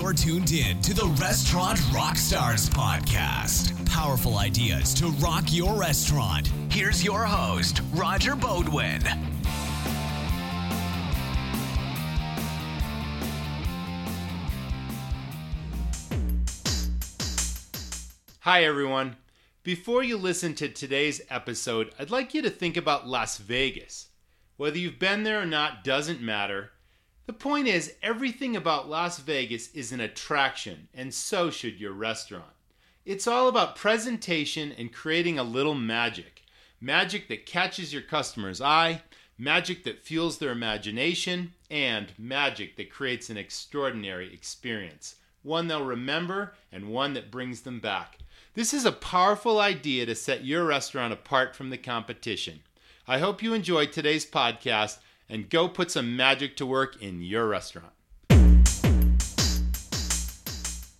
You're tuned in to the Restaurant Rockstars podcast. Powerful ideas to rock your restaurant. Here's your host, Roger Beaudoin. Hi, everyone. Before you listen to today's episode, I'd like you to think about Las Vegas. Whether you've been there or not doesn't matter. The point is, everything about Las Vegas is an attraction, and so should your restaurant. It's all about presentation and creating a little magic. Magic that catches your customer's eye, magic that fuels their imagination, and magic that creates an extraordinary experience. One they'll remember and one that brings them back. This is a powerful idea to set your restaurant apart from the competition. I hope you enjoyed today's podcast and go put some magic to work in your restaurant.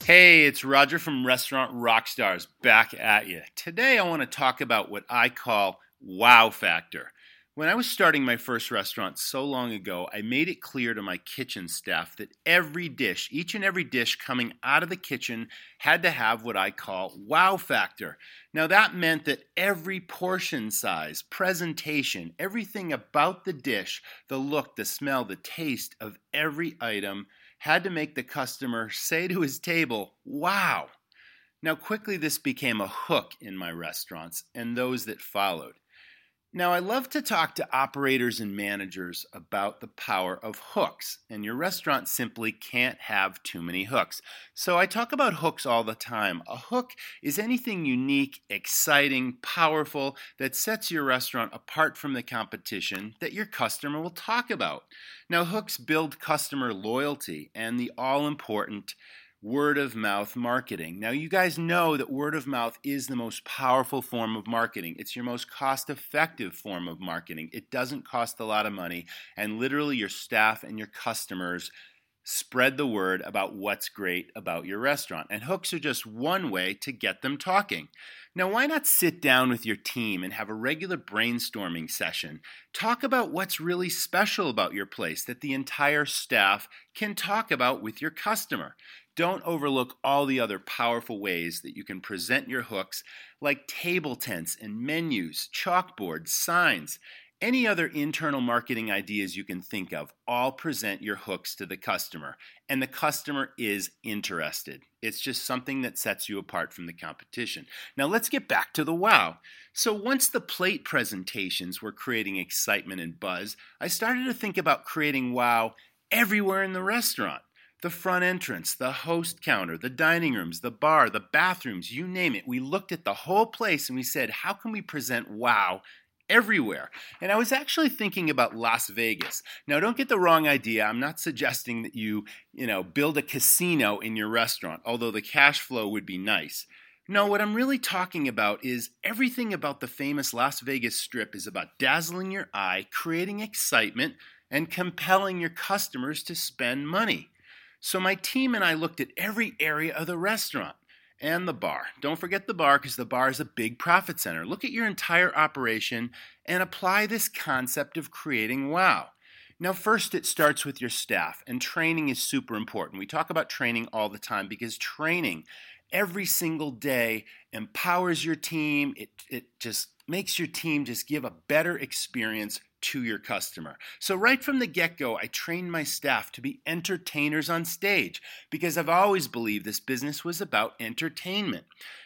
Hey, it's Roger from Restaurant Rockstars back at you. Today I want to talk about what I call wow factor. When I was starting my first restaurant so long ago, I made it clear to my kitchen staff that every dish, each and every dish coming out of the kitchen, had to have what I call wow factor. Now, that meant that every portion size, presentation, everything about the dish, the look, the smell, the taste of every item had to make the customer say to his table, wow. Now, quickly, this became a hook in my restaurants and those that followed. Now, I love to talk to operators and managers about the power of hooks, and your restaurant simply can't have too many hooks. So, I talk about hooks all the time. A hook is anything unique, exciting, powerful that sets your restaurant apart from the competition that your customer will talk about. Now, hooks build customer loyalty and the all important word of mouth marketing. Now, you guys know that word of mouth is the most powerful form of marketing. It's your most cost effective form of marketing. It doesn't cost a lot of money, and literally, your staff and your customers spread the word about what's great about your restaurant. And hooks are just one way to get them talking. Now, why not sit down with your team and have a regular brainstorming session? Talk about what's really special about your place that the entire staff can talk about with your customer. Don't overlook all the other powerful ways that you can present your hooks, like table tents and menus, chalkboards, signs. Any other internal marketing ideas you can think of, all present your hooks to the customer, and the customer is interested. It's just something that sets you apart from the competition. Now, let's get back to the wow. So, once the plate presentations were creating excitement and buzz, I started to think about creating wow everywhere in the restaurant the front entrance, the host counter, the dining rooms, the bar, the bathrooms, you name it. We looked at the whole place and we said, how can we present wow everywhere? And I was actually thinking about Las Vegas. Now, don't get the wrong idea. I'm not suggesting that you, you know, build a casino in your restaurant, although the cash flow would be nice. No, what I'm really talking about is everything about the famous Las Vegas Strip is about dazzling your eye, creating excitement, and compelling your customers to spend money. So my team and I looked at every area of the restaurant and the bar. Don't forget the bar because the bar is a big profit center. Look at your entire operation and apply this concept of creating wow. Now, first, it starts with your staff, and training is super important. We talk about training all the time because training every single day empowers your team. It, it just makes your team just give a better experience to your customer. So, right from the get go, I trained my staff to be entertainers on stage because I've always believed this business was about entertainment.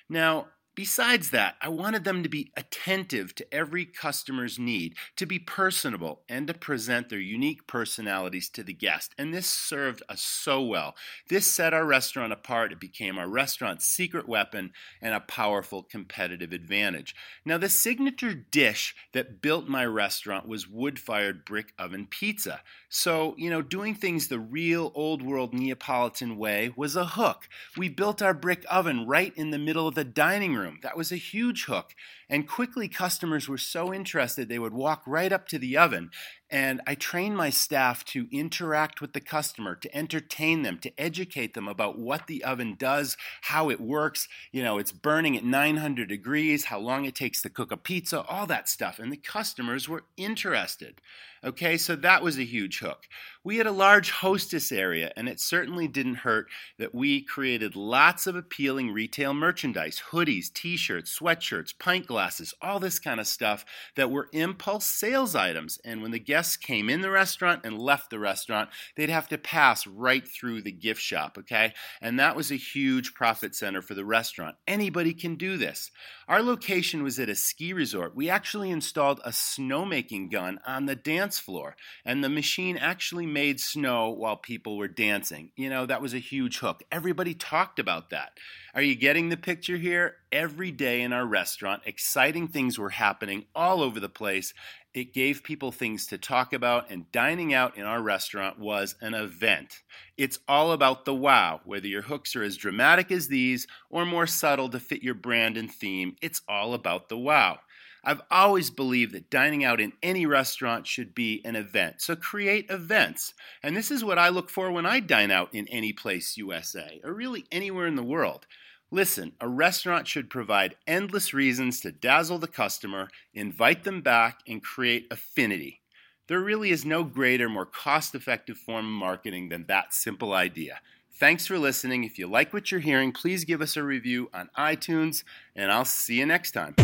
Now, Besides that, I wanted them to be attentive to every customer's need, to be personable, and to present their unique personalities to the guest. And this served us so well. This set our restaurant apart. It became our restaurant's secret weapon and a powerful competitive advantage. Now, the signature dish that built my restaurant was wood fired brick oven pizza. So, you know, doing things the real old world Neapolitan way was a hook. We built our brick oven right in the middle of the dining room room. That was a huge hook. And quickly, customers were so interested they would walk right up to the oven And I train my staff to interact with the customer, to entertain them, to educate them about what the oven does, how it works. You know, it's burning at 900 degrees, how long it takes to cook a pizza, all that stuff. And the customers were interested. Okay, so that was a huge hook. We had a large hostess area, and it certainly didn't hurt that we created lots of appealing retail merchandise hoodies, t shirts, sweatshirts, pint glasses, all this kind of stuff that were impulse sales items. And when the guests came in the restaurant and left the restaurant, they'd have to pass right through the gift shop, okay? And that was a huge profit center for the restaurant. Anybody can do this. Our location was at a ski resort. We actually installed a snowmaking gun on the dance floor, and the machine actually made snow while people were dancing. You know, that was a huge hook. Everybody talked about that. Are you getting the picture here? Every day in our restaurant, exciting things were happening all over the place. It gave people things to talk about, and dining out in our restaurant was an event. It's all about the wow, whether your hooks are as dramatic as these or more subtle to fit your brand and theme, it's all about the wow. I've always believed that dining out in any restaurant should be an event. So create events. And this is what I look for when I dine out in any place USA, or really anywhere in the world. Listen, a restaurant should provide endless reasons to dazzle the customer, invite them back, and create affinity. There really is no greater, more cost effective form of marketing than that simple idea. Thanks for listening. If you like what you're hearing, please give us a review on iTunes, and I'll see you next time.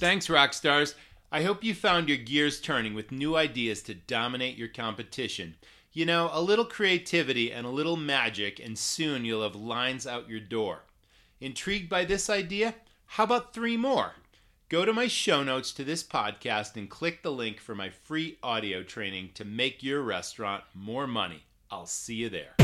Thanks, Rockstars. I hope you found your gears turning with new ideas to dominate your competition. You know, a little creativity and a little magic, and soon you'll have lines out your door. Intrigued by this idea? How about three more? Go to my show notes to this podcast and click the link for my free audio training to make your restaurant more money. I'll see you there.